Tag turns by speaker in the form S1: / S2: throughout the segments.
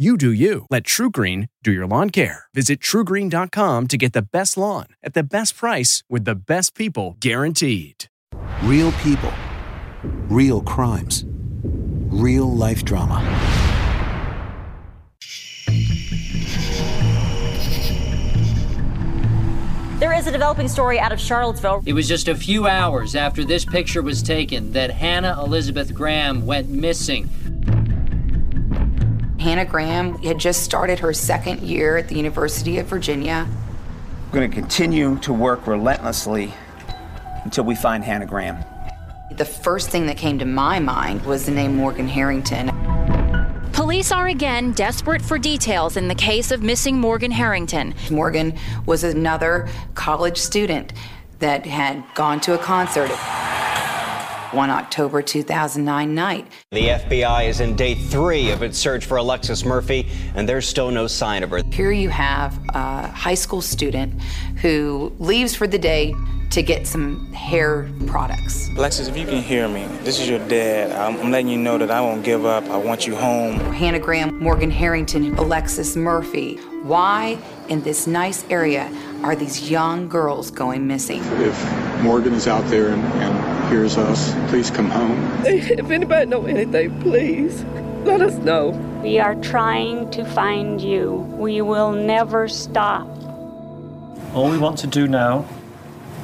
S1: You do you. Let TruGreen do your lawn care. Visit trugreen.com to get the best lawn at the best price with the best people guaranteed.
S2: Real people, real crimes, real life drama.
S3: There is a developing story out of Charlottesville.
S4: It was just a few hours after this picture was taken that Hannah Elizabeth Graham went missing.
S5: Hannah Graham had just started her second year at the University of Virginia.
S6: We're going to continue to work relentlessly until we find Hannah Graham.
S5: The first thing that came to my mind was the name Morgan Harrington.
S7: Police are again desperate for details in the case of missing Morgan Harrington.
S5: Morgan was another college student that had gone to a concert one October 2009 night.
S8: The FBI is in day three of its search for Alexis Murphy, and there's still no sign of her.
S5: Here you have a high school student who leaves for the day to get some hair products.
S9: Alexis, if you can hear me, this is your dad. I'm, I'm, letting you know that I won't give up. I want you home.
S5: Hannah Graham, Morgan Harrington, Alexis Murphy. Why in this nice area are these young girls going missing?
S10: If Morgan is out there and, and hears us, please come home.
S11: If anybody know anything, please let us know.
S12: We are trying to find you. We will never stop.
S13: All we want to do now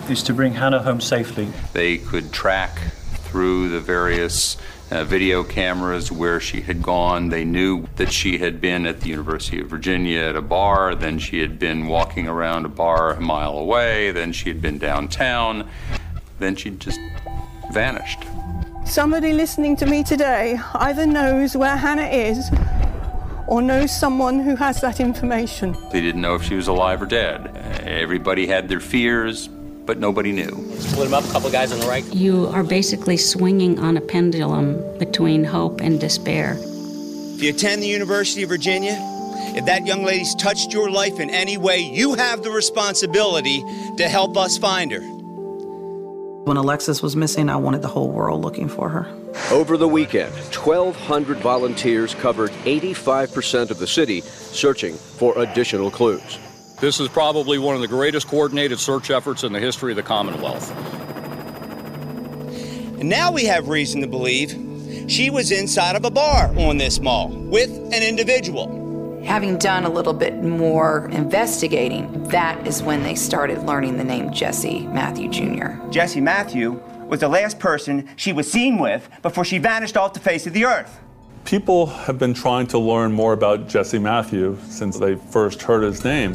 S13: is to bring Hannah home safely.
S14: They could track through the various uh, video cameras where she had gone. They knew that she had been at the University of Virginia at a bar, then she had been walking around a bar a mile away, then she had been downtown, then she just vanished.
S11: Somebody listening to me today either knows where Hannah is or knows someone who has that information.
S14: They didn't know if she was alive or dead. Everybody had their fears, but nobody knew.
S4: Split them up, a couple guys on the right.
S12: You are basically swinging on a pendulum between hope and despair.
S15: If you attend the University of Virginia, if that young lady's touched your life in any way, you have the responsibility to help us find her.
S16: When Alexis was missing, I wanted the whole world looking for her.
S17: Over the weekend, 1,200 volunteers covered 85% of the city searching for additional clues.
S18: This is probably one of the greatest coordinated search efforts in the history of the Commonwealth.
S15: And now we have reason to believe she was inside of a bar on this mall with an individual.
S5: Having done a little bit more investigating, that is when they started learning the name Jesse Matthew Jr.
S6: Jesse Matthew was the last person she was seen with before she vanished off the face of the earth.
S19: People have been trying to learn more about Jesse Matthew since they first heard his name.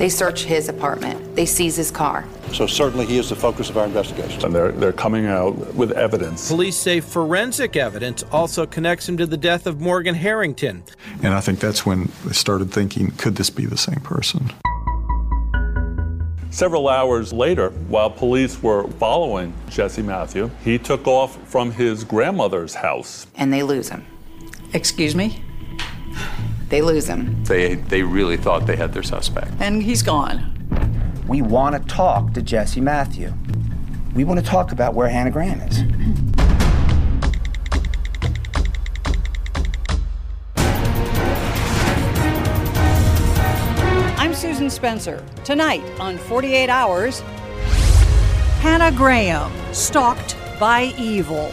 S5: They search his apartment. They seize his car.
S20: So certainly he is the focus of our investigation.
S19: And they're, they're coming out with evidence.
S21: Police say forensic evidence also connects him to the death of Morgan Harrington.
S10: And I think that's when they started thinking, could this be the same person?
S19: Several hours later, while police were following Jesse Matthew, he took off from his grandmother's house.
S5: And they lose him.
S22: Excuse me?
S5: They lose him.
S14: They, they really thought they had their suspect.
S22: And he's gone.
S15: We want to talk to Jesse Matthew. We want to talk about where Hannah Graham is.
S22: I'm Susan Spencer. Tonight on 48 Hours, Hannah Graham, stalked by evil.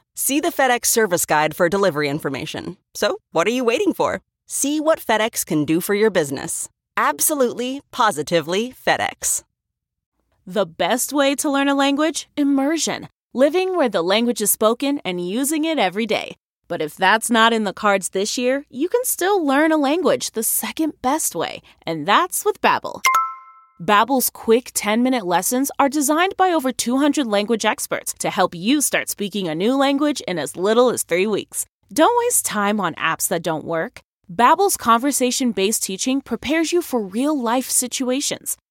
S23: See the FedEx service guide for delivery information. So, what are you waiting for? See what FedEx can do for your business. Absolutely, positively FedEx.
S24: The best way to learn a language? Immersion. Living where the language is spoken and using it every day. But if that's not in the cards this year, you can still learn a language the second best way, and that's with Babbel. Babbel's quick 10-minute lessons are designed by over 200 language experts to help you start speaking a new language in as little as 3 weeks. Don't waste time on apps that don't work. Babbel's conversation-based teaching prepares you for real-life situations.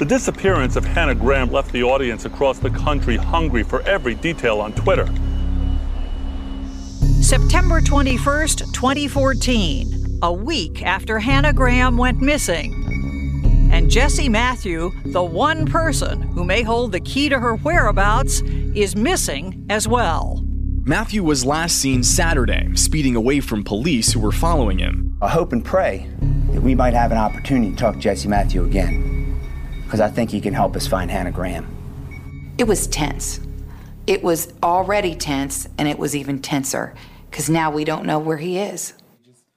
S19: The disappearance of Hannah Graham left the audience across the country hungry for every detail on Twitter.
S22: September 21st, 2014, a week after Hannah Graham went missing. And Jesse Matthew, the one person who may hold the key to her whereabouts, is missing as well.
S1: Matthew was last seen Saturday, speeding away from police who were following him.
S15: I hope and pray that we might have an opportunity to talk to Jesse Matthew again, because I think he can help us find Hannah Graham.
S5: It was tense. It was already tense, and it was even tenser because now we don't know where he is.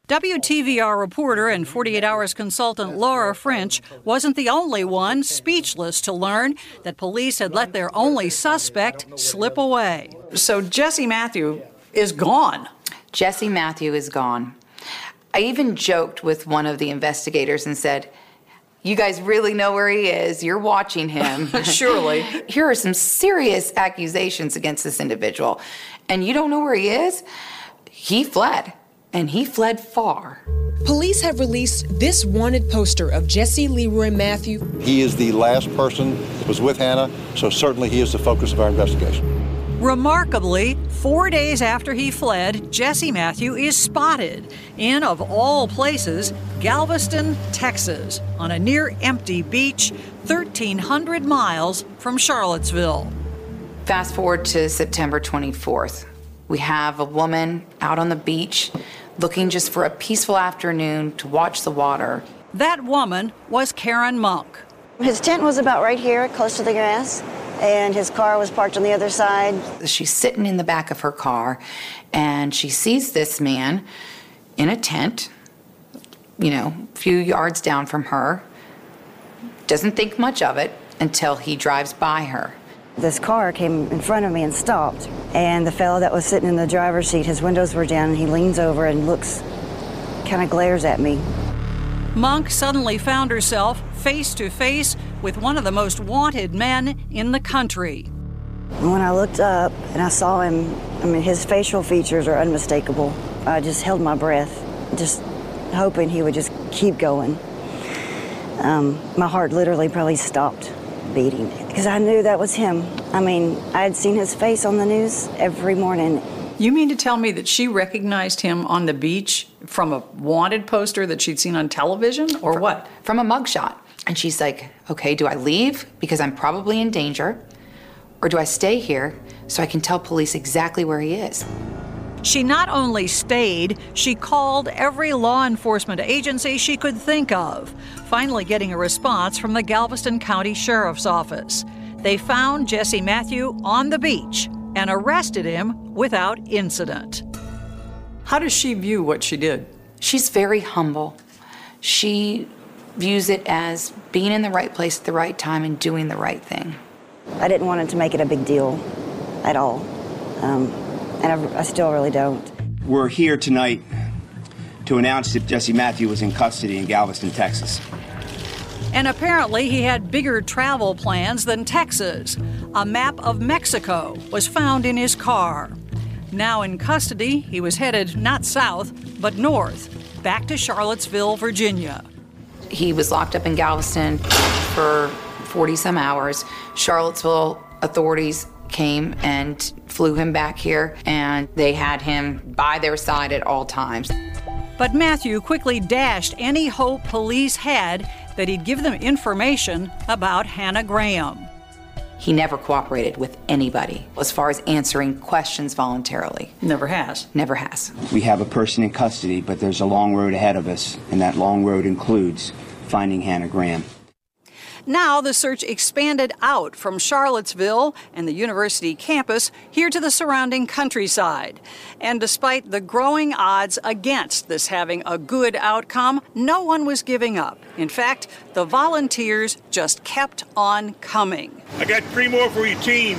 S22: WTVR reporter and 48 Hours consultant Laura French wasn't the only one speechless to learn that police had let their only suspect slip away. So Jesse Matthew is gone.
S5: Jesse Matthew is gone. I even joked with one of the investigators and said, you guys really know where he is. You're watching him.
S22: Surely.
S5: Here are some serious accusations against this individual. And you don't know where he is? He fled, and he fled far.
S3: Police have released this wanted poster of Jesse Leroy Matthew.
S10: He is the last person that was with Hannah, so certainly he is the focus of our investigation.
S22: Remarkably, four days after he fled, Jesse Matthew is spotted in, of all places, Galveston, Texas, on a near empty beach 1,300 miles from Charlottesville.
S5: Fast forward to September 24th. We have a woman out on the beach looking just for a peaceful afternoon to watch the water.
S22: That woman was Karen Monk.
S25: His tent was about right here, close to the grass and his car was parked on the other side.
S5: She's sitting in the back of her car and she sees this man in a tent, you know, a few yards down from her. Doesn't think much of it until he drives by her.
S25: This car came in front of me and stopped. And the fellow that was sitting in the driver's seat, his windows were down, and he leans over and looks, kind of glares at me.
S22: Monk suddenly found herself face to face with one of the most wanted men in the country.
S25: When I looked up and I saw him, I mean, his facial features are unmistakable. I just held my breath, just hoping he would just keep going. Um, my heart literally probably stopped. beating because I knew that was him. I mean, I had seen his face on the news every morning.
S22: You mean to tell me that she recognized him on the beach from a wanted poster that she'd seen on television, or what?
S5: From a mugshot. And she's like, okay, do I leave because I'm probably in danger? Or do I stay here so I can tell police exactly where he is?
S22: She not only stayed, she called every law enforcement agency she could think of, finally getting a response from the Galveston County Sheriff's Office. They found Jesse Matthew on the beach and arrested him without incident. How does she view what she did?
S5: She's very humble. She views it as being in the right place at the right time and doing the right thing.
S25: I didn't want it to make it a big deal at all. Um, and I, I still really don't.
S15: We're here tonight to announce that Jesse Matthew was in custody in Galveston, Texas.
S22: And apparently, he had bigger travel plans than Texas. A map of Mexico was found in his car. Now in custody, he was headed not south, but north, back to Charlottesville, Virginia.
S5: He was locked up in Galveston for 40 some hours. Charlottesville authorities came and flew him back here, and they had him by their side at all times.
S22: But Matthew quickly dashed any hope police had that he'd give them information about Hannah Graham.
S5: He never cooperated with anybody as far as answering questions voluntarily.
S22: Never has.
S5: Never has.
S15: We have a person in custody, but there's a long road ahead of us, and that long road includes finding Hannah Graham.
S22: Now the search expanded out from Charlottesville and the university campus here to the surrounding countryside. And despite the growing odds against this having a good outcome, no one was giving up. In fact, the volunteers just kept on coming.
S26: I got three more for your team.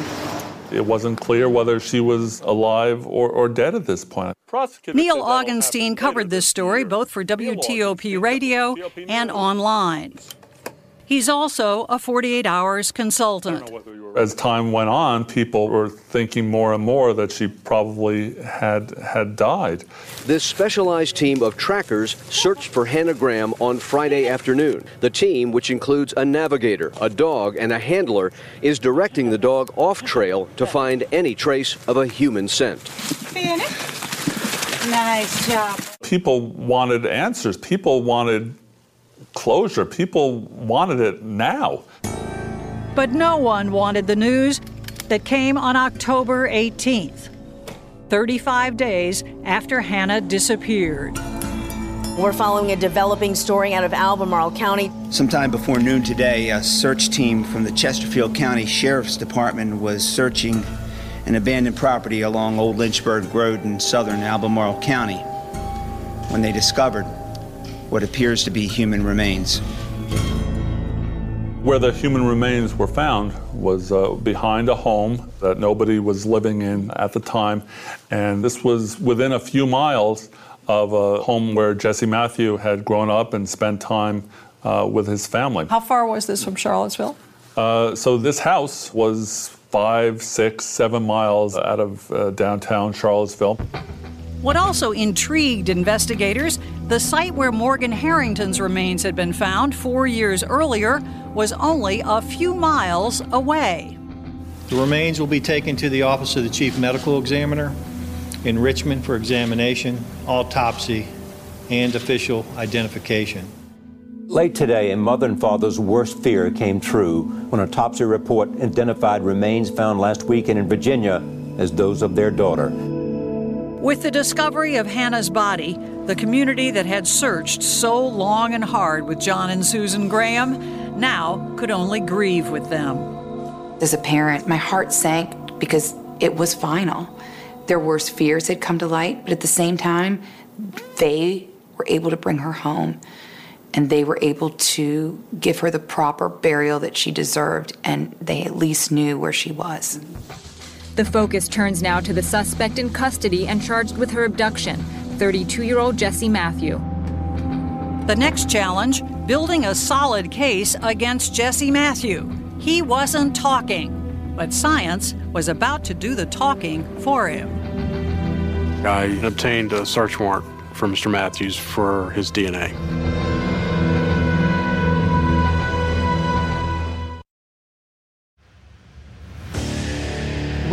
S19: It wasn't clear whether she was alive or, or dead at this point.
S22: Neil Augenstein covered this story both for WTOP radio and online. He's also a 48 hours consultant.
S19: As time went on, people were thinking more and more that she probably had had died.
S17: This specialized team of trackers searched for Hannah Graham on Friday afternoon. The team, which includes a navigator, a dog, and a handler, is directing the dog off trail to find any trace of a human scent.
S25: Nice job.
S19: People wanted answers. People wanted closure. People wanted it now.
S22: But no one wanted the news that came on October 18th, 35 days after Hannah disappeared.
S27: We're following a developing story out of Albemarle County.
S15: Sometime before noon today, a search team from the Chesterfield County Sheriff's Department was searching an abandoned property along Old Lynchburg Road in southern Albemarle County when they discovered what appears to be human remains.
S19: Where the human remains were found was uh, behind a home that nobody was living in at the time, and this was within a few miles of a home where Jesse Matthew had grown up and spent time uh, with his family.
S22: How far was this from Charlottesville?
S19: Uh, so this house was five, six, seven miles out of uh, downtown Charlottesville.
S22: What also intrigued investigators, the site where Morgan Harrington's remains had been found four years earlier was only a few miles away.
S21: The remains will be taken to the office of the chief medical examiner in Richmond for examination, autopsy, and official identification.
S8: Late today, a mother and father's worst fear came true when an autopsy report identified remains found last weekend in Virginia as those of their daughter.
S22: With the discovery of Hannah's body, the community that had searched so long and hard with John and Susan Graham now could only grieve with them.
S5: As a parent, my heart sank because it was final. Their worst fears had come to light, but at the same time, they were able to bring her home and they were able to give her the proper burial that she deserved, and they at least knew where she was.
S28: The focus turns now to the suspect in custody and charged with her abduction, 32 year old Jesse Matthew.
S22: The next challenge building a solid case against Jesse Matthew. He wasn't talking, but science was about to do the talking for him.
S29: I obtained a search warrant for Mr. Matthews for his DNA.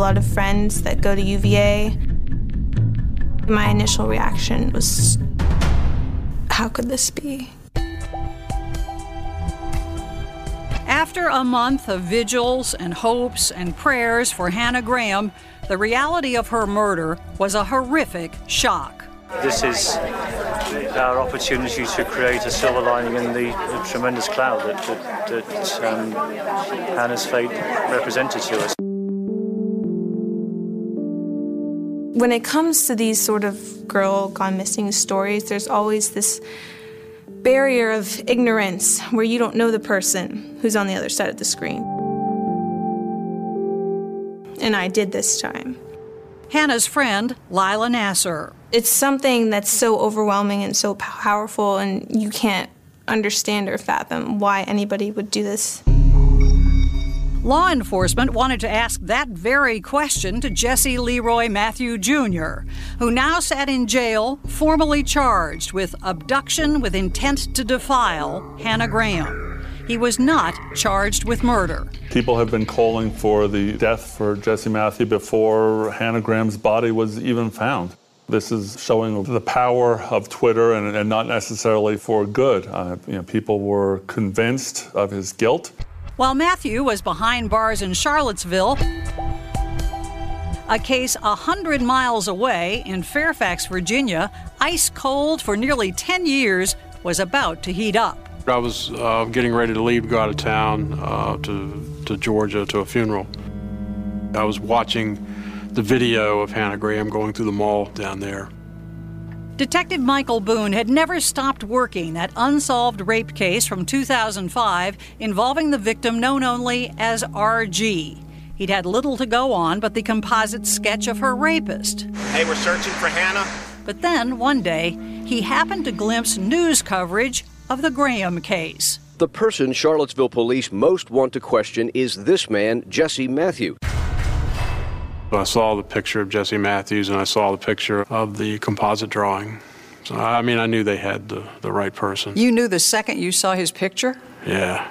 S30: Lot of friends that go to UVA. My initial reaction was, how could this be?
S22: After a month of vigils and hopes and prayers for Hannah Graham, the reality of her murder was a horrific shock.
S31: This is our opportunity to create a silver lining in the, the tremendous cloud that, that, that um, Hannah's fate represented to us.
S30: When it comes to these sort of girl gone missing stories, there's always this barrier of ignorance where you don't know the person who's on the other side of the screen. And I did this time.
S22: Hannah's friend, Lila Nasser.
S30: It's something that's so overwhelming and so powerful, and you can't understand or fathom why anybody would do this.
S22: Law enforcement wanted to ask that very question to Jesse Leroy Matthew Jr., who now sat in jail, formally charged with abduction with intent to defile Hannah Graham. He was not charged with murder.
S19: People have been calling for the death for Jesse Matthew before Hannah Graham's body was even found. This is showing the power of Twitter and, and not necessarily for good. Uh, you know, people were convinced of his guilt.
S22: While Matthew was behind bars in Charlottesville, a case a 100 miles away in Fairfax, Virginia, ice cold for nearly 10 years, was about to heat up.
S32: I was uh, getting ready to leave, to go out of town uh, to, to Georgia to a funeral. I was watching the video of Hannah Graham going through the mall down there.
S22: Detective Michael Boone had never stopped working that unsolved rape case from 2005 involving the victim known only as RG. He'd had little to go on but the composite sketch of her rapist.
S26: Hey, we're searching for Hannah.
S22: But then, one day, he happened to glimpse news coverage of the Graham case.
S17: The person Charlottesville police most want to question is this man, Jesse Matthew.
S32: I saw the picture of Jesse Matthews and I saw the picture of the composite drawing. So, I mean, I knew they had the, the right person.
S22: You knew the second you saw his picture?
S32: Yeah.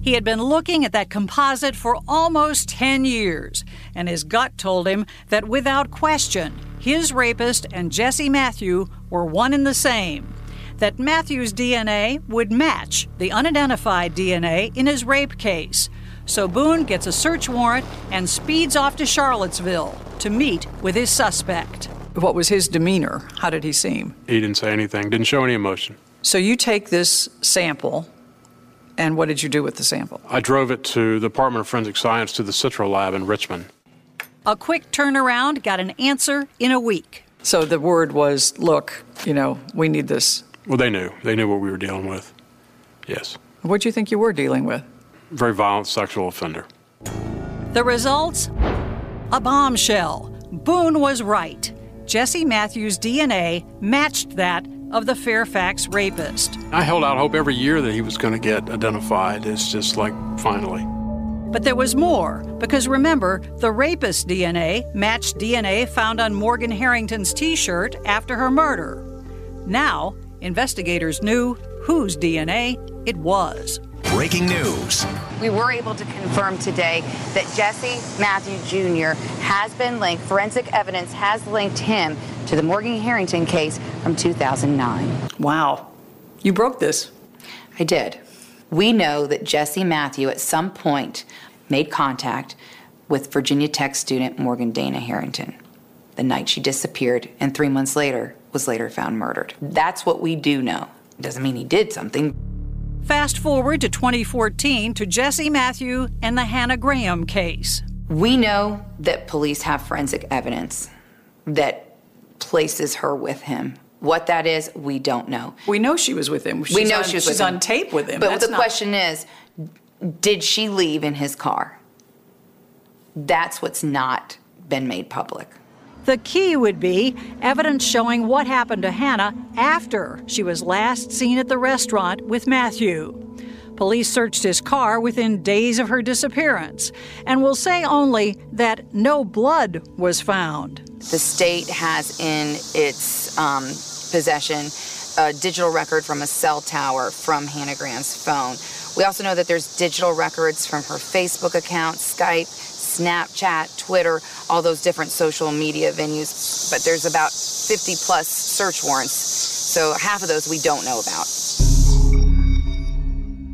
S22: He had been looking at that composite for almost 10 years, and his gut told him that without question, his rapist and Jesse Matthew were one and the same. That Matthew's DNA would match the unidentified DNA in his rape case. So Boone gets a search warrant and speeds off to Charlottesville to meet with his suspect. What was his demeanor? How did he seem?
S32: He didn't say anything, didn't show any emotion.
S22: So you take this sample, and what did you do with the sample?
S32: I drove it to the Department of Forensic Science to the Citro Lab in Richmond.
S22: A quick turnaround got an answer in a week. So the word was look, you know, we need this.
S32: Well, they knew. They knew what we were dealing with. Yes.
S22: What do you think you were dealing with?
S32: Very violent sexual offender.
S22: The results? A bombshell. Boone was right. Jesse Matthews' DNA matched that of the Fairfax rapist.
S32: I held out hope every year that he was going to get identified. It's just like finally.
S22: But there was more, because remember, the rapist's DNA matched DNA found on Morgan Harrington's t shirt after her murder. Now, investigators knew whose DNA it was.
S14: Breaking news.
S27: We were able to confirm today that Jesse Matthew Jr. has been linked, forensic evidence has linked him to the Morgan Harrington case from 2009.
S22: Wow. You broke this.
S5: I did. We know that Jesse Matthew at some point made contact with Virginia Tech student Morgan Dana Harrington the night she disappeared and three months later was later found murdered. That's what we do know. Doesn't mean he did something.
S22: Fast forward to 2014 to Jesse Matthew and the Hannah Graham case.
S5: We know that police have forensic evidence that places her with him. What that is, we don't know.
S22: We know she was with him. She's
S5: we know
S22: on,
S5: she was
S22: she's
S5: with him.
S22: on tape with him.
S5: But
S22: That's
S5: the
S22: not-
S5: question is, did she leave in his car? That's what's not been made public.
S22: The key would be evidence showing what happened to Hannah after she was last seen at the restaurant with Matthew. Police searched his car within days of her disappearance and will say only that no blood was found.
S5: The state has in its um, possession a digital record from a cell tower from Hannah Graham's phone. We also know that there's digital records from her Facebook account, Skype, Snapchat, Twitter, all those different social media venues. But there's about 50 plus search warrants. So half of those we don't know about.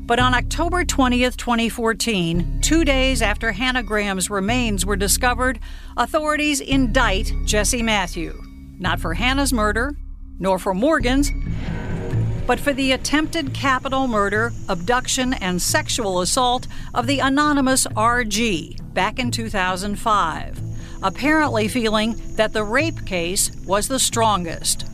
S22: But on October 20th, 2014, two days after Hannah Graham's remains were discovered, authorities indict Jesse Matthew. Not for Hannah's murder, nor for Morgan's, but for the attempted capital murder, abduction, and sexual assault of the anonymous RG back in 2005, apparently feeling that the rape case was the strongest.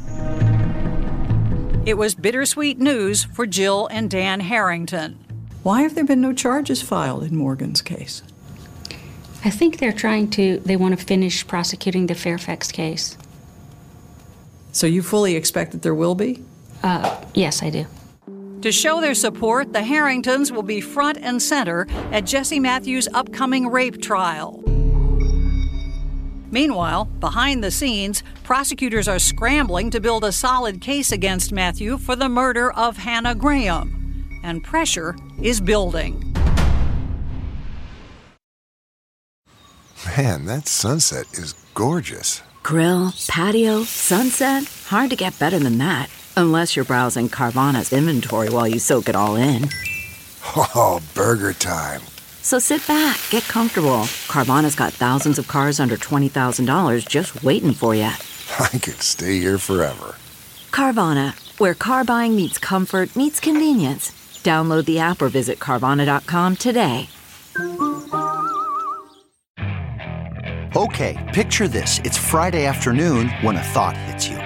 S22: It was bittersweet news for Jill and Dan Harrington.
S33: Why have there been no charges filed in Morgan's case?
S12: I think they're trying to, they want to finish prosecuting the Fairfax case.
S33: So you fully expect that there will be?
S12: Uh, yes, I do.
S22: To show their support, the Harringtons will be front and center at Jesse Matthews' upcoming rape trial. Meanwhile, behind the scenes, prosecutors are scrambling to build a solid case against Matthew for the murder of Hannah Graham, and pressure is building.
S34: Man, that sunset is gorgeous.
S35: Grill, patio, sunset. Hard to get better than that. Unless you're browsing Carvana's inventory while you soak it all in.
S34: Oh, burger time.
S35: So sit back, get comfortable. Carvana's got thousands of cars under $20,000 just waiting for you.
S34: I could stay here forever.
S35: Carvana, where car buying meets comfort, meets convenience. Download the app or visit Carvana.com today.
S36: Okay, picture this. It's Friday afternoon when a thought hits you.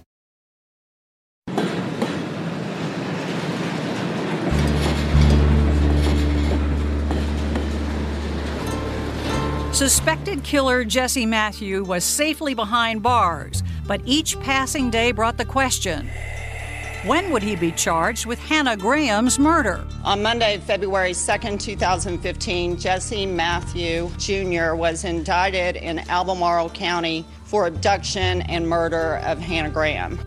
S22: Suspected killer Jesse Matthew was safely behind bars, but each passing day brought the question when would he be charged with Hannah Graham's murder?
S37: On Monday, February 2nd, 2015, Jesse Matthew Jr. was indicted in Albemarle County for abduction and murder of Hannah Graham.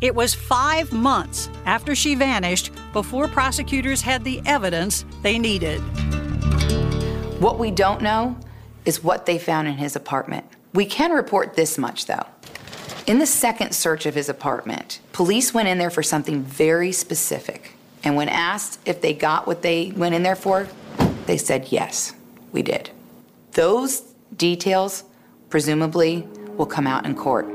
S22: It was five months after she vanished before prosecutors had the evidence they needed.
S5: What we don't know is what they found in his apartment. We can report this much, though. In the second search of his apartment, police went in there for something very specific. And when asked if they got what they went in there for, they said, yes, we did. Those details, presumably, will come out in court.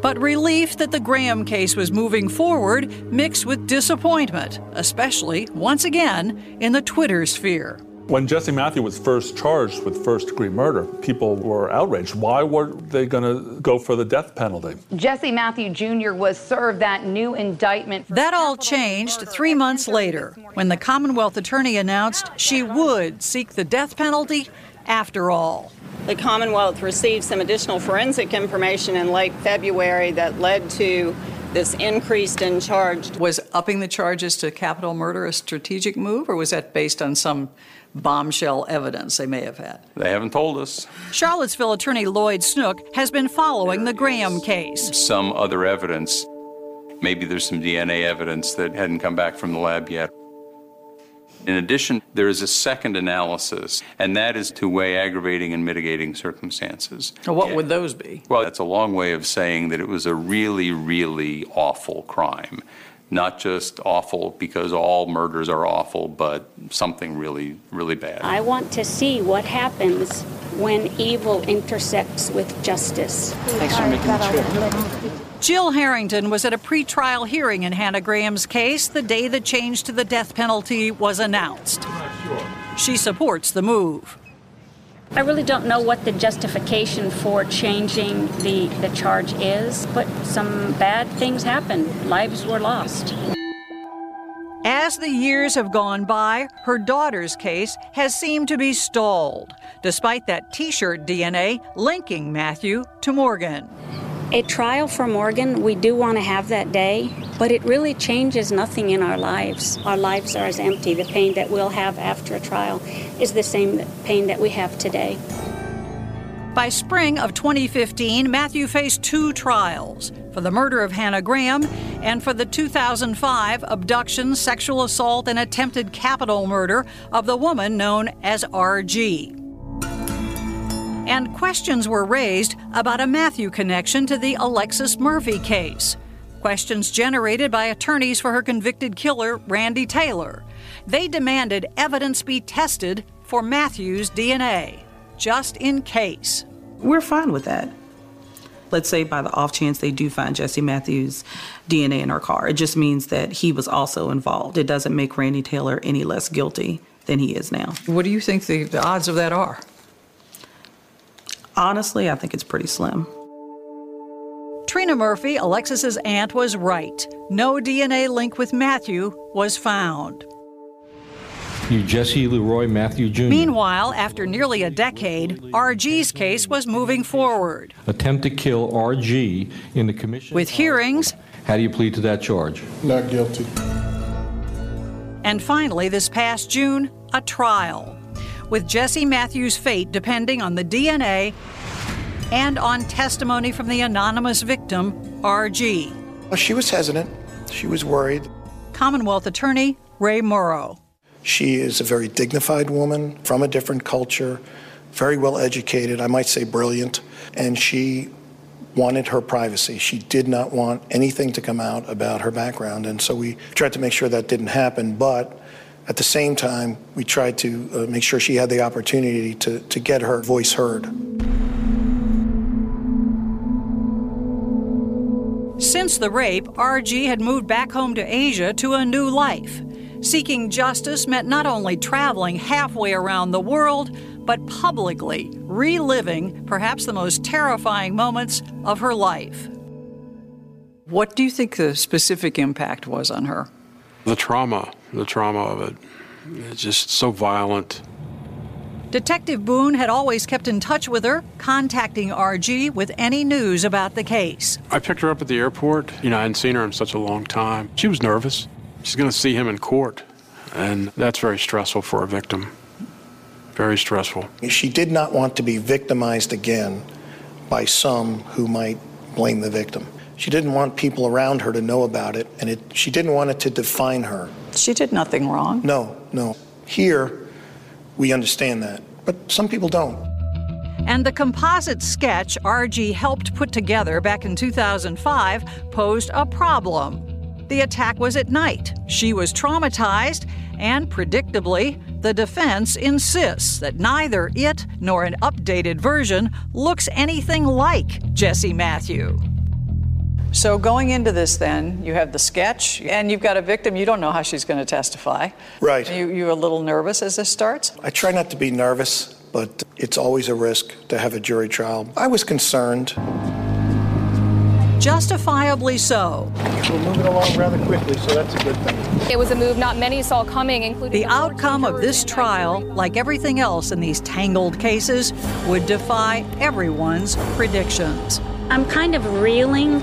S22: But relief that the Graham case was moving forward mixed with disappointment, especially, once again, in the Twitter sphere.
S19: When Jesse Matthew was first charged with first degree murder, people were outraged. Why were they going to go for the death penalty?
S27: Jesse Matthew Jr. was served that new indictment.
S22: That all changed three months later when the Commonwealth attorney announced she would seek the death penalty after all.
S37: The Commonwealth received some additional forensic information in late February that led to this increased in charge.
S22: Was upping the charges to capital murder a strategic move, or was that based on some bombshell evidence they may have had?
S14: They haven't told us.
S22: Charlottesville attorney Lloyd Snook has been following the Graham case.
S14: Some other evidence. Maybe there's some DNA evidence that hadn't come back from the lab yet. In addition, there is a second analysis, and that is to weigh aggravating and mitigating circumstances.
S22: What would those be?
S14: Well, that's a long way of saying that it was a really, really awful crime. Not just awful because all murders are awful, but something really, really bad.
S12: I want to see what happens when evil intersects with justice.
S14: Thanks for making the trip.
S22: Jill Harrington was at a pretrial hearing in Hannah Graham's case the day the change to the death penalty was announced. She supports the move.
S12: I really don't know what the justification for changing the, the charge is, but some bad things happened. Lives were lost.
S22: As the years have gone by, her daughter's case has seemed to be stalled, despite that t shirt DNA linking Matthew to Morgan.
S12: A trial for Morgan, we do want to have that day, but it really changes nothing in our lives. Our lives are as empty. The pain that we'll have after a trial is the same pain that we have today.
S22: By spring of 2015, Matthew faced two trials for the murder of Hannah Graham and for the 2005 abduction, sexual assault, and attempted capital murder of the woman known as RG and questions were raised about a Matthew connection to the Alexis Murphy case. Questions generated by attorneys for her convicted killer, Randy Taylor. They demanded evidence be tested for Matthew's DNA, just in case.
S38: We're fine with that. Let's say by the off chance they do find Jesse Matthews' DNA in her car. It just means that he was also involved. It doesn't make Randy Taylor any less guilty than he is now.
S22: What do you think the, the odds of that are?
S38: Honestly, I think it's pretty slim.
S22: Trina Murphy, Alexis's aunt, was right. No DNA link with Matthew was found.
S39: You Jesse Leroy Matthew Jr.
S22: Meanwhile, after nearly a decade, RG's case was moving forward.
S39: Attempt to kill RG in the commission.
S22: With hearings.
S39: How do you plead to that charge?
S29: Not guilty.
S22: And finally, this past June, a trial with Jesse Matthews' fate depending on the DNA and on testimony from the anonymous victim, RG.
S40: She was hesitant. She was worried.
S22: Commonwealth Attorney Ray Morrogh.
S40: She is a very dignified woman from a different culture, very well educated, I might say brilliant, and she wanted her privacy. She did not want anything to come out about her background, and so we tried to make sure that didn't happen, but at the same time, we tried to uh, make sure she had the opportunity to, to get her voice heard.
S22: Since the rape, RG had moved back home to Asia to a new life. Seeking justice meant not only traveling halfway around the world, but publicly reliving perhaps the most terrifying moments of her life. What do you think the specific impact was on her?
S32: The trauma, the trauma of it. It's just so violent.
S22: Detective Boone had always kept in touch with her, contacting RG with any news about the case.
S32: I picked her up at the airport. You know, I hadn't seen her in such a long time. She was nervous. She's going to see him in court, and that's very stressful for a victim. Very stressful.
S40: She did not want to be victimized again by some who might blame the victim. She didn't want people around her to know about it, and it, she didn't want it to define her.
S22: She did nothing wrong.
S40: No, no. Here, we understand that, but some people don't.
S22: And the composite sketch RG helped put together back in 2005 posed a problem. The attack was at night. She was traumatized, and predictably, the defense insists that neither it nor an updated version looks anything like Jesse Matthew. So, going into this, then, you have the sketch and you've got a victim. You don't know how she's going to testify.
S40: Right.
S22: You, you're a little nervous as this starts?
S40: I try not to be nervous, but it's always a risk to have a jury trial. I was concerned.
S22: Justifiably so.
S29: We're moving along rather quickly, so that's a good thing.
S41: It was a move not many saw coming, including
S22: The outcome of this trial, like everything else in these tangled cases, would defy everyone's predictions.
S12: I'm kind of reeling.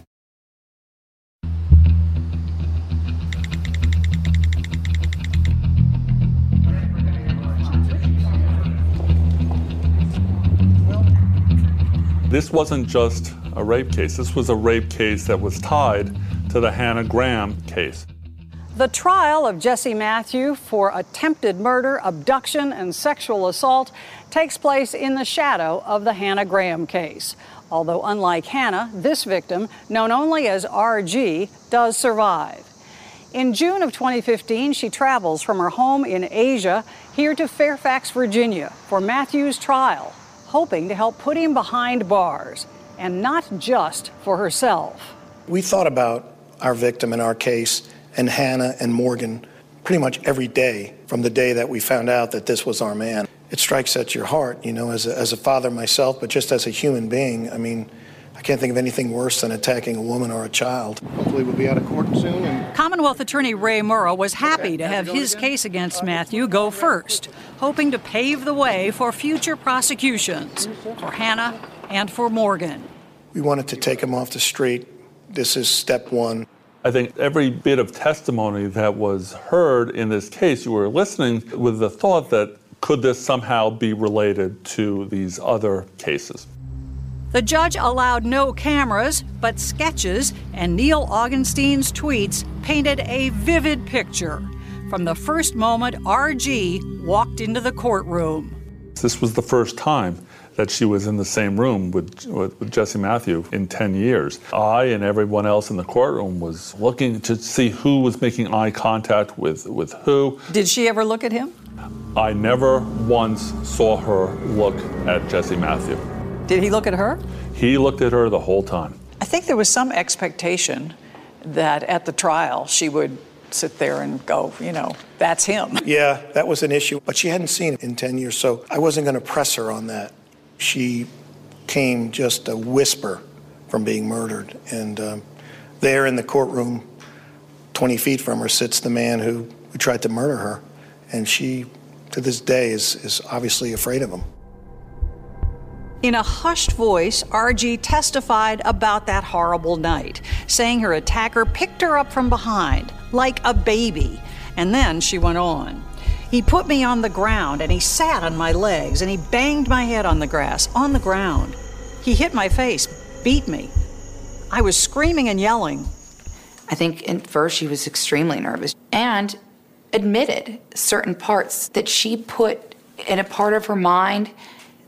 S19: This wasn't just a rape case. This was a rape case that was tied to the Hannah Graham case.
S22: The trial of Jesse Matthew for attempted murder, abduction, and sexual assault takes place in the shadow of the Hannah Graham case. Although, unlike Hannah, this victim, known only as RG, does survive. In June of 2015, she travels from her home in Asia here to Fairfax, Virginia for Matthew's trial, hoping to help put him behind bars, and not just for herself.
S40: We thought about our victim in our case and Hannah and Morgan pretty much every day from the day that we found out that this was our man. It strikes at your heart, you know, as a, as a father myself, but just as a human being. I mean, I can't think of anything worse than attacking a woman or a child. Hopefully, we'll be out of court soon. And
S22: Commonwealth Attorney Ray Morrogh was happy to have his case against Matthew go first, hoping to pave the way for future prosecutions for Hannah and for Morgan.
S40: we wanted to take him off the street. This is step one.
S19: I think every bit of testimony that was heard in this case, you were listening with the thought that could this somehow be related to these other cases?
S22: The judge allowed no cameras, but sketches and Neal Augenstein's tweets painted a vivid picture from the first moment RG walked into the courtroom.
S19: This was the first time that she was in the same room with, with, with Jesse Matthew in 10 years. I and everyone else in the courtroom was looking to see who was making eye contact with, with who.
S22: Did she ever look at him?
S19: I never once saw her look at Jesse Matthew.
S22: Did he look at her?
S19: He looked at her the whole time.
S33: I think there was some expectation that at the trial she would sit there and go, you know, that's him.
S40: Yeah, that was an issue, but she hadn't seen it in 10 years, so I wasn't going to press her on that. She came just a whisper from being murdered. And um, there in the courtroom, 20 feet from her, sits the man who, who tried to murder her. And she, to this day, is, is obviously afraid of him.
S22: In a hushed voice, RG testified about that horrible night, saying her attacker picked her up from behind, like a baby. And then she went on. He put me on the ground and he sat on my legs and he banged my head on the grass, on the ground. He hit my face, beat me. I was screaming and yelling.
S5: I think at first she was extremely nervous and admitted certain parts that she put in a part of her mind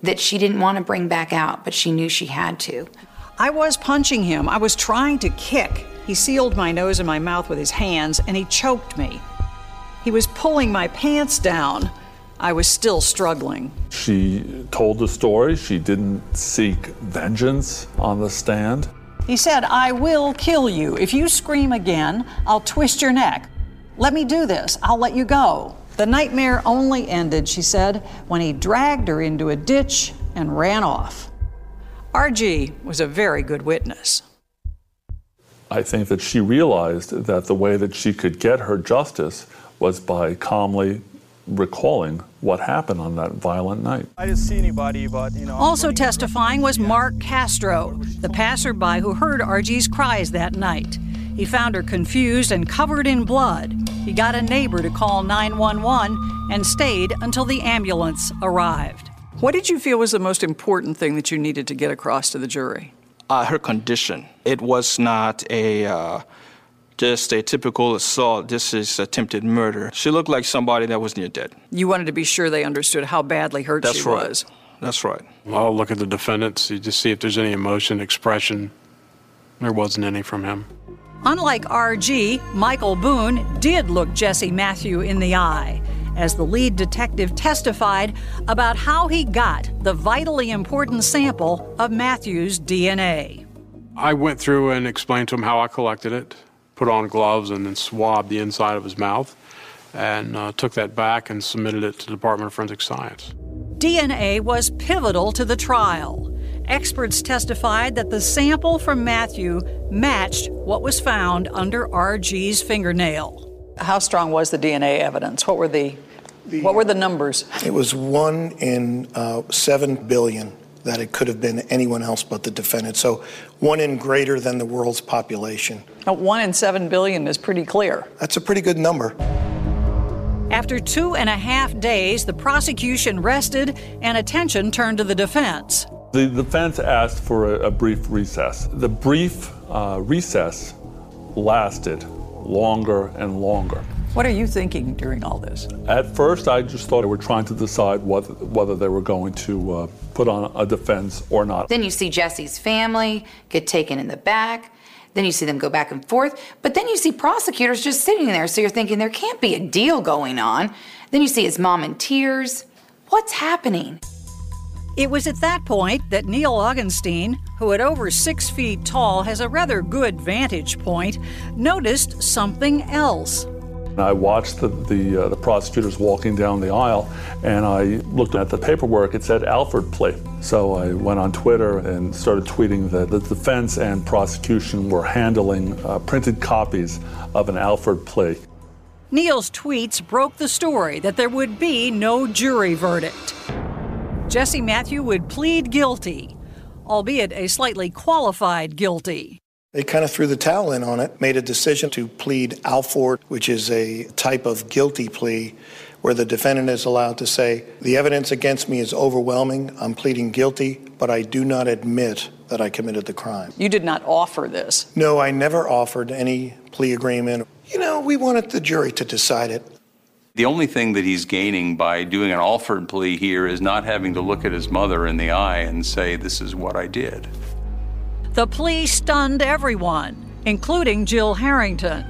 S5: that she didn't want to bring back out, but she knew she had to.
S22: I was punching him. I was trying to kick. He sealed my nose and my mouth with his hands and he choked me. He was pulling my pants down. I was still struggling.
S19: She told the story. She didn't seek vengeance on the stand.
S22: He said, I will kill you. If you scream again, I'll twist your neck. Let me do this. I'll let you go. The nightmare only ended, she said, when he dragged her into a ditch and ran off. RG was a very good witness.
S19: I think that she realized that the way that she could get her justice was by calmly recalling what happened on that violent night.
S42: I didn't see anybody, but you know.
S22: Also testifying was Mark Castro, the passerby who heard RG's cries that night. He found her confused and covered in blood. He got a neighbor to call 911 and stayed until the ambulance arrived.
S33: What did you feel was the most important thing that you needed to get across to the jury?
S42: Uh, her condition. It was not a uh, just a typical assault. This is attempted murder. She looked like somebody that was near dead.
S33: You wanted to be sure they understood how badly hurt
S42: That's
S33: she
S42: right.
S33: was.
S42: That's right.
S32: Well, I'll look at the defendants, you just see if there's any emotion, expression. There wasn't any from him.
S22: Unlike RG, Michael Boone did look Jesse Matthew in the eye as the lead detective testified about how he got the vitally important sample of Matthew's DNA.
S32: I went through and explained to him how I collected it, put on gloves, and then swabbed the inside of his mouth, and uh, took that back and submitted it to the Department of Forensic Science.
S22: DNA was pivotal to the trial. Experts testified that the sample from Matthew matched what was found under RG's fingernail.
S33: How strong was the DNA evidence? What were the what were the numbers?
S40: It was one in uh, seven billion that it could have been anyone else but the defendant. So one in greater than the world's population.
S33: Uh, One in seven billion is pretty clear.
S40: That's a pretty good number.
S22: After two and a half days, the prosecution rested and attention turned to the defense.
S19: The defense asked for a, a brief recess. The brief uh, recess lasted longer and longer.
S33: What are you thinking during all this?
S19: At first, I just thought they were trying to decide whether, whether they were going to uh, put on a defense or not.
S5: Then you see Jesse's family get taken in the back. Then you see them go back and forth. But then you see prosecutors just sitting there. So you're thinking there can't be a deal going on. Then you see his mom in tears. What's happening?
S22: It was at that point that Neal Augenstein, who at over six feet tall has a rather good vantage point, noticed something else.
S19: I watched the, the, uh, the prosecutors walking down the aisle and I looked at the paperwork. It said Alford plea. So I went on Twitter and started tweeting that the defense and prosecution were handling uh, printed copies of an Alford plea.
S22: Neal's tweets broke the story that there would be no jury verdict. Jesse Matthew would plead guilty, albeit a slightly qualified guilty.
S40: They kind of threw the towel in on it, made a decision to plead Alford, which is a type of guilty plea where the defendant is allowed to say, The evidence against me is overwhelming. I'm pleading guilty, but I do not admit that I committed the crime.
S33: You did not offer this.
S40: No, I never offered any plea agreement. You know, we wanted the jury to decide it.
S14: The only thing that he's gaining by doing an Alford plea here is not having to look at his mother in the eye and say, This is what I did.
S22: The plea stunned everyone, including Jill Harrington,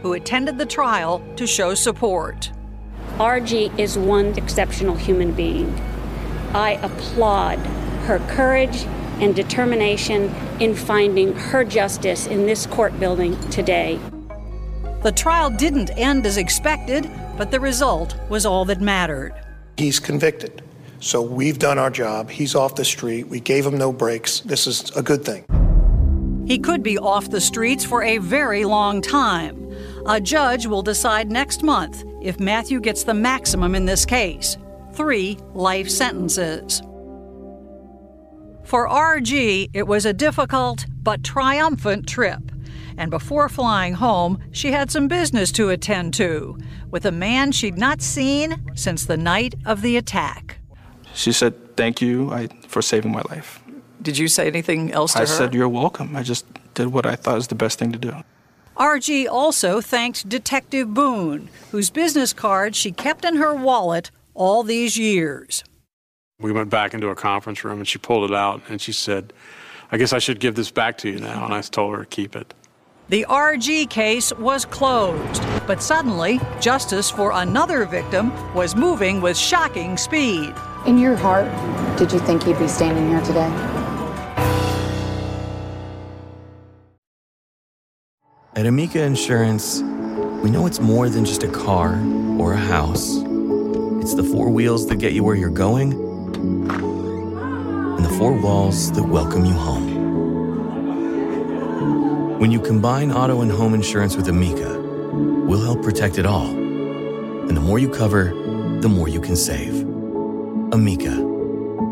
S22: who attended the trial to show support.
S12: RG is one exceptional human being. I applaud her courage and determination in finding her justice in this court building today.
S22: The trial didn't end as expected, but the result was all that mattered.
S40: He's convicted. So we've done our job. He's off the street. We gave him no breaks. This is a good thing.
S22: He could be off the streets for a very long time. A judge will decide next month if Matthew gets the maximum in this case three life sentences. For RG, it was a difficult but triumphant trip. And before flying home, she had some business to attend to with a man she'd not seen since the night of the attack.
S42: She said, Thank you I, for saving my life.
S33: Did you say anything else to
S42: I
S33: her?
S42: said, You're welcome. I just did what I thought was the best thing to do.
S22: RG also thanked Detective Boone, whose business card she kept in her wallet all these years.
S32: We went back into a conference room and she pulled it out and she said, I guess I should give this back to you now. And I told her to keep it.
S22: The RG case was closed, but suddenly, justice for another victim was moving with shocking speed.
S27: In your heart, did you think you'd be standing here today?
S43: At Amica Insurance, we know it's more than just a car or a house. It's the four wheels that get you where you're going and the four walls that welcome you home. When you combine auto and home insurance with Amica, we'll help protect it all. And the more you cover, the more you can save. Amica,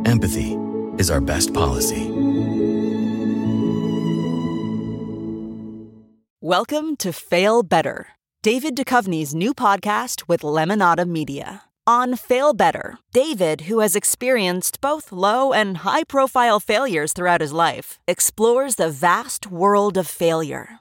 S43: empathy is our best policy.
S23: Welcome to Fail Better, David Duchovny's new podcast with Lemonada Media. On Fail Better, David, who has experienced both low and high profile failures throughout his life, explores the vast world of failure,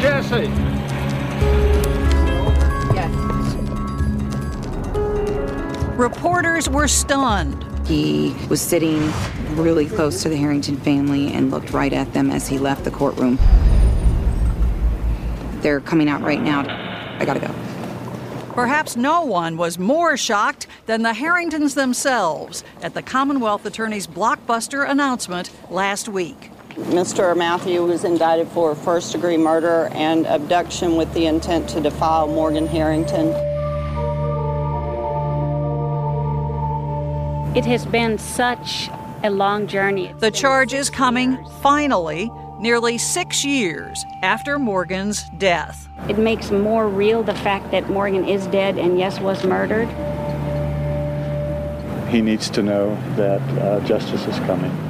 S44: Jesse.
S22: Reporters were stunned.
S5: He was sitting really close to the Harrington family and looked right at them as he left the courtroom. They're coming out right now. I gotta go.
S22: Perhaps no one was more shocked than the Harringtons themselves at the Commonwealth Attorney's blockbuster announcement last week.
S37: Mr. Matthew was indicted for first degree murder and abduction with the intent to defile Morgan Harrington.
S12: It has been such a long journey.
S22: The charge is coming, finally, nearly six years after Morgan's death.
S12: It makes more real the fact that Morgan is dead and, yes, was murdered.
S29: He needs to know that uh, justice is coming.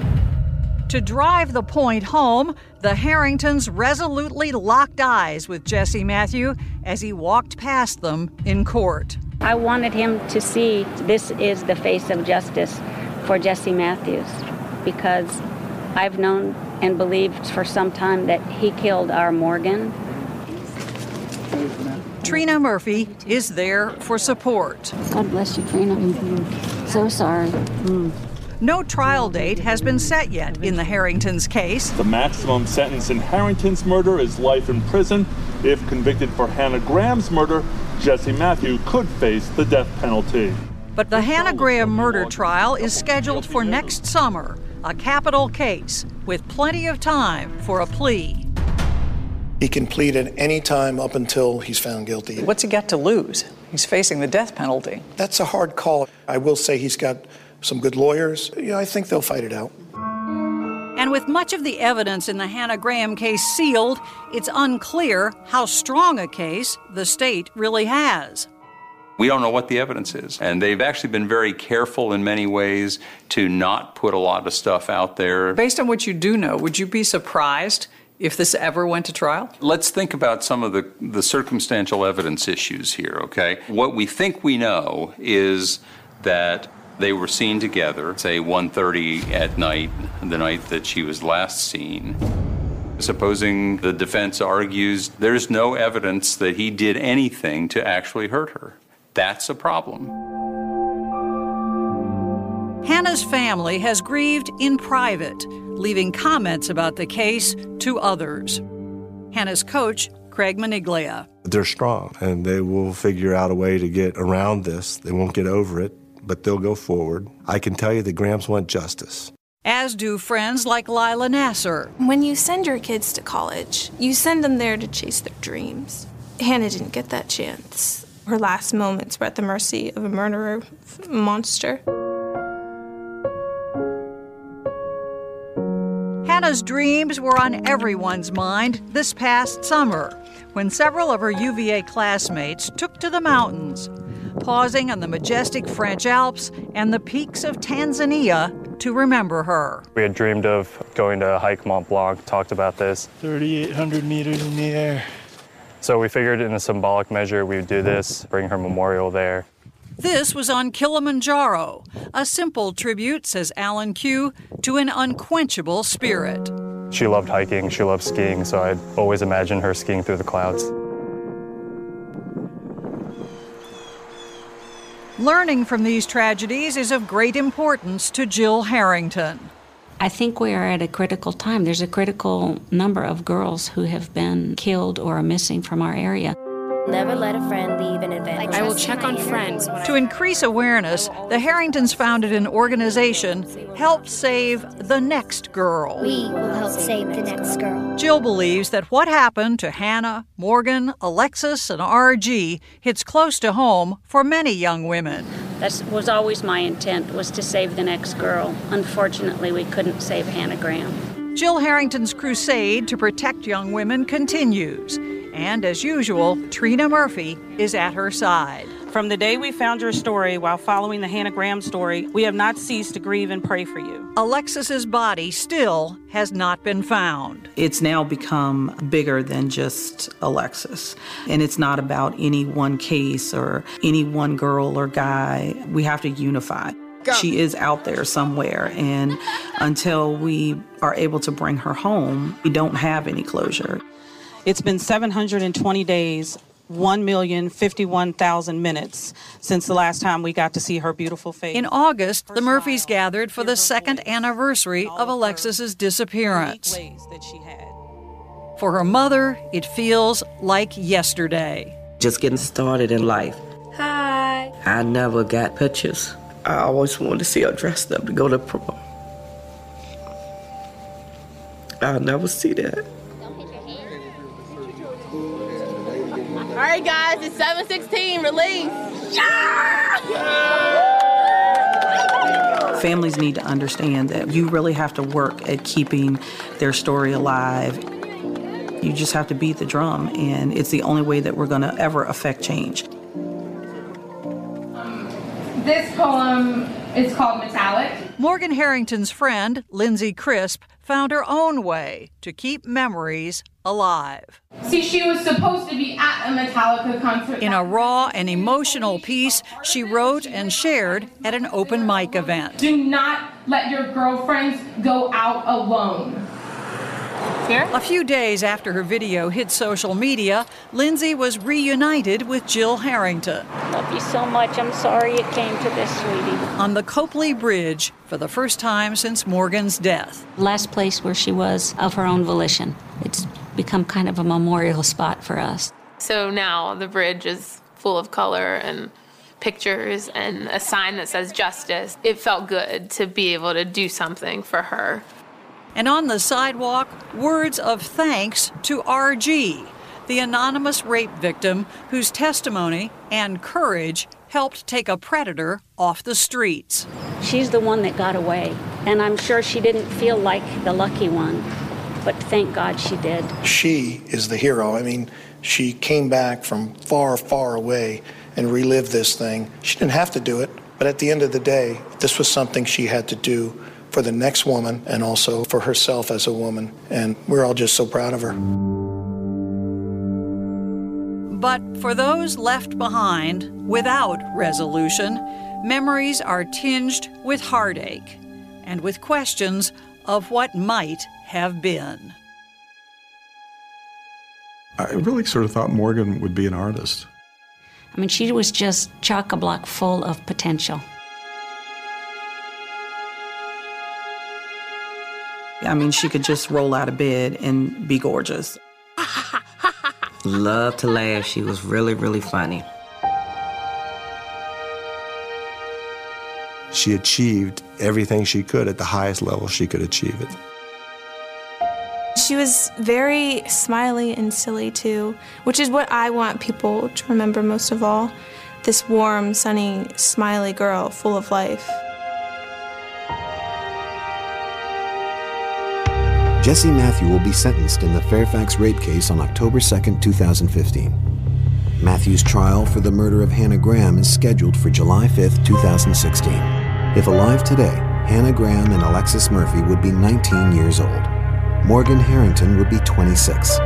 S22: To drive the point home, the Harringtons resolutely locked eyes with Jesse Matthew as he walked past them in court.
S12: I wanted him to see this is the face of justice for Jesse Matthews because I've known and believed for some time that he killed our Morgan.
S22: Trina Murphy is there for support.
S12: God bless you, Trina. So sorry. Mm.
S22: No trial date has been set yet in the Harringtons case.
S19: The maximum sentence in Harrington's murder is life in prison. If convicted for Hannah Graham's murder, Jesse Matthew could face the death penalty.
S22: But the Hannah Graham murder trial is scheduled for next summer, a capital case with plenty of time for a plea.
S40: He can plead at any time up until he's found guilty.
S33: What's he got to lose? He's facing the death penalty.
S40: That's a hard call. I will say he's got some good lawyers. Yeah, I think they'll fight it out.
S22: And with much of the evidence in the Hannah Graham case sealed, it's unclear how strong a case the state really has.
S14: We don't know what the evidence is. And they've actually been very careful in many ways to not put a lot of stuff out there.
S33: Based on what you do know, would you be surprised if this ever went to trial?
S14: Let's think about some of the, the circumstantial evidence issues here, okay? What we think we know is that they were seen together, say 1:30 at night, the night that she was last seen. Supposing the defense argues there's no evidence that he did anything to actually hurt her. That's a problem.
S22: Hannah's family has grieved in private, leaving comments about the case to others. Hannah's coach, Craig Maniglia.
S10: They're strong and they will figure out a way to get around this. They won't get over it, but they'll go forward. I can tell you the Grahams want justice.
S22: As do friends like Lila Nasser.
S45: When you send your kids to college, you send them there to chase their dreams. Hannah didn't get that chance. Her last moments were at the mercy of a murderer monster.
S22: Hannah's dreams were on everyone's mind this past summer when several of her UVA classmates took to the mountains, pausing on the majestic French Alps and the peaks of Tanzania to remember her.
S46: We had dreamed of going to hike Mont Blanc, talked about this.
S47: 3,800 meters in the air.
S46: So we figured in a symbolic measure we would do this, bring her memorial there.
S22: This was on Kilimanjaro, a simple tribute, says Alan Q, to an unquenchable spirit.
S46: She loved hiking, she loved skiing, so I'd always imagine her skiing through the clouds.
S22: Learning from these tragedies is of great importance to Jill Harrington.
S12: I think we are at a critical time. There's a critical number of girls who have been killed or are missing from our area.
S46: Never let a friend leave an advantage.
S29: I will check on friends.
S22: To increase awareness, the Harringtons founded an organization, Help Save the Next Girl.
S46: We will help save the next girl.
S22: Jill believes that what happened to Hannah, Morgan, Alexis, and RG hits close to home for many young women.
S12: That was always my intent, was to save the next girl. Unfortunately, we couldn't save Hannah Graham.
S22: Jill Harrington's crusade to protect young women continues. And as usual, Trina Murphy is at her side.
S16: From the day we found your story while following the Hannah Graham story, we have not ceased to grieve and pray for you.
S22: Alexis's body still has not been found.
S16: It's now become bigger than just Alexis. And it's not about any one case or any one girl or guy. We have to unify. Go. She is out there somewhere, and until we are able to bring her home, we don't have any closure. It's been 720 days 1,051,000 minutes since the last time we got to see her beautiful face.
S22: In August, the Murphys gathered for the second anniversary of Alexis's disappearance. For her mother, it feels like yesterday.
S48: Just getting started in life.
S46: Hi.
S48: I never got pictures. I always wanted to see her dressed up to go to prom. I'll never see that.
S49: All right, guys, it's 716, release.
S16: Families need to understand that you really have to work at keeping their story alive. You just have to beat the drum, and it's the only way that we're going to ever affect change.
S41: This poem is called Metallic.
S22: Morgan Harrington's friend, Lindsay Crisp, found her own way to keep memories alive.
S41: See, she was supposed to be at a Metallica concert.
S22: In a raw and emotional piece she wrote and shared at an open mic event.
S41: Do not let your girlfriends go out alone.
S22: Here? A few days after her video hit social media, Lindsay was reunited with Jill Harrington.
S12: Love you so much. I'm sorry it came to this, sweetie.
S22: On the Copley Bridge for the first time since Morgan's death.
S12: Last place where she was of her own volition. It's become kind of a memorial spot for us.
S50: So now the bridge is full of color and pictures and a sign that says justice. It felt good to be able to do something for her.
S22: And on the sidewalk, words of thanks to RG, the anonymous rape victim whose testimony and courage helped take a predator off the streets.
S12: She's the one that got away, and I'm sure she didn't feel like the lucky one, but thank God she did.
S40: She is the hero. I mean, she came back from far, far away and relived this thing. She didn't have to do it, but at the end of the day, this was something she had to do for the next woman and also for herself as a woman. And we're all just so proud of her.
S22: But for those left behind without resolution, memories are tinged with heartache and with questions of what might have been.
S51: I really sort of thought Morgan would be an artist.
S12: I mean, she was just chock a block full of potential.
S16: I mean, she could just roll out of bed and be gorgeous.
S48: Love to laugh. She was really, really funny.
S10: She achieved everything she could at the highest level she could achieve it.
S30: She was very smiley and silly too, which is what I want people to remember most of all. This warm, sunny, smiley girl full of life.
S2: Jesse Matthew will be sentenced in the Fairfax rape case on October 2, 2015. Matthew's trial for the murder of Hannah Graham is scheduled for July 5, 2016. If alive today, Hannah Graham and Alexis Murphy would be 19 years old. Morgan Harrington would be 26.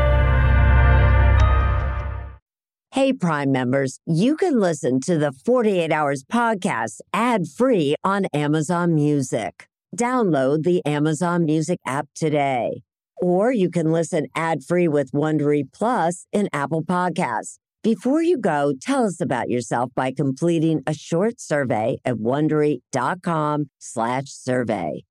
S52: Hey, Prime members, you can listen to the 48 Hours podcast ad free on Amazon Music. Download the Amazon Music app today. Or you can listen ad-free with Wondery Plus in Apple Podcasts. Before you go, tell us about yourself by completing a short survey at wondery.com/survey.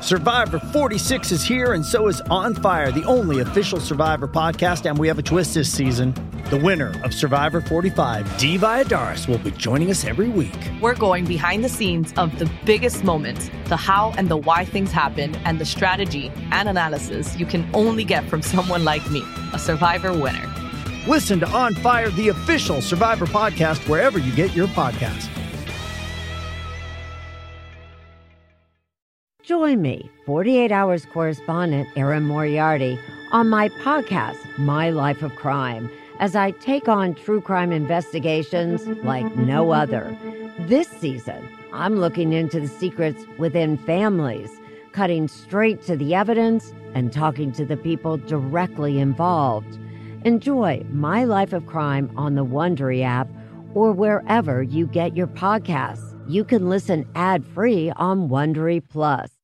S53: Survivor 46 is here, and so is On Fire, the only official Survivor podcast. And we have a twist this season. The winner of Survivor 45, Dee Valladares, will be joining us every week.
S50: We're going behind the scenes of the biggest moments, the how and the why things happen, and the strategy and analysis you can only get from someone like me, a Survivor winner.
S53: Listen to On Fire, the official Survivor podcast, wherever you get your podcast.
S52: Join me, 48 Hours correspondent Erin Moriarty, on my podcast, My Life of Crime, as I take on true crime investigations like no other. This season, I'm looking into the secrets within families, cutting straight to the evidence and talking to the people directly involved. Enjoy My Life of Crime on the Wondery app or wherever you get your podcasts. You can listen ad-free on Wondery Plus.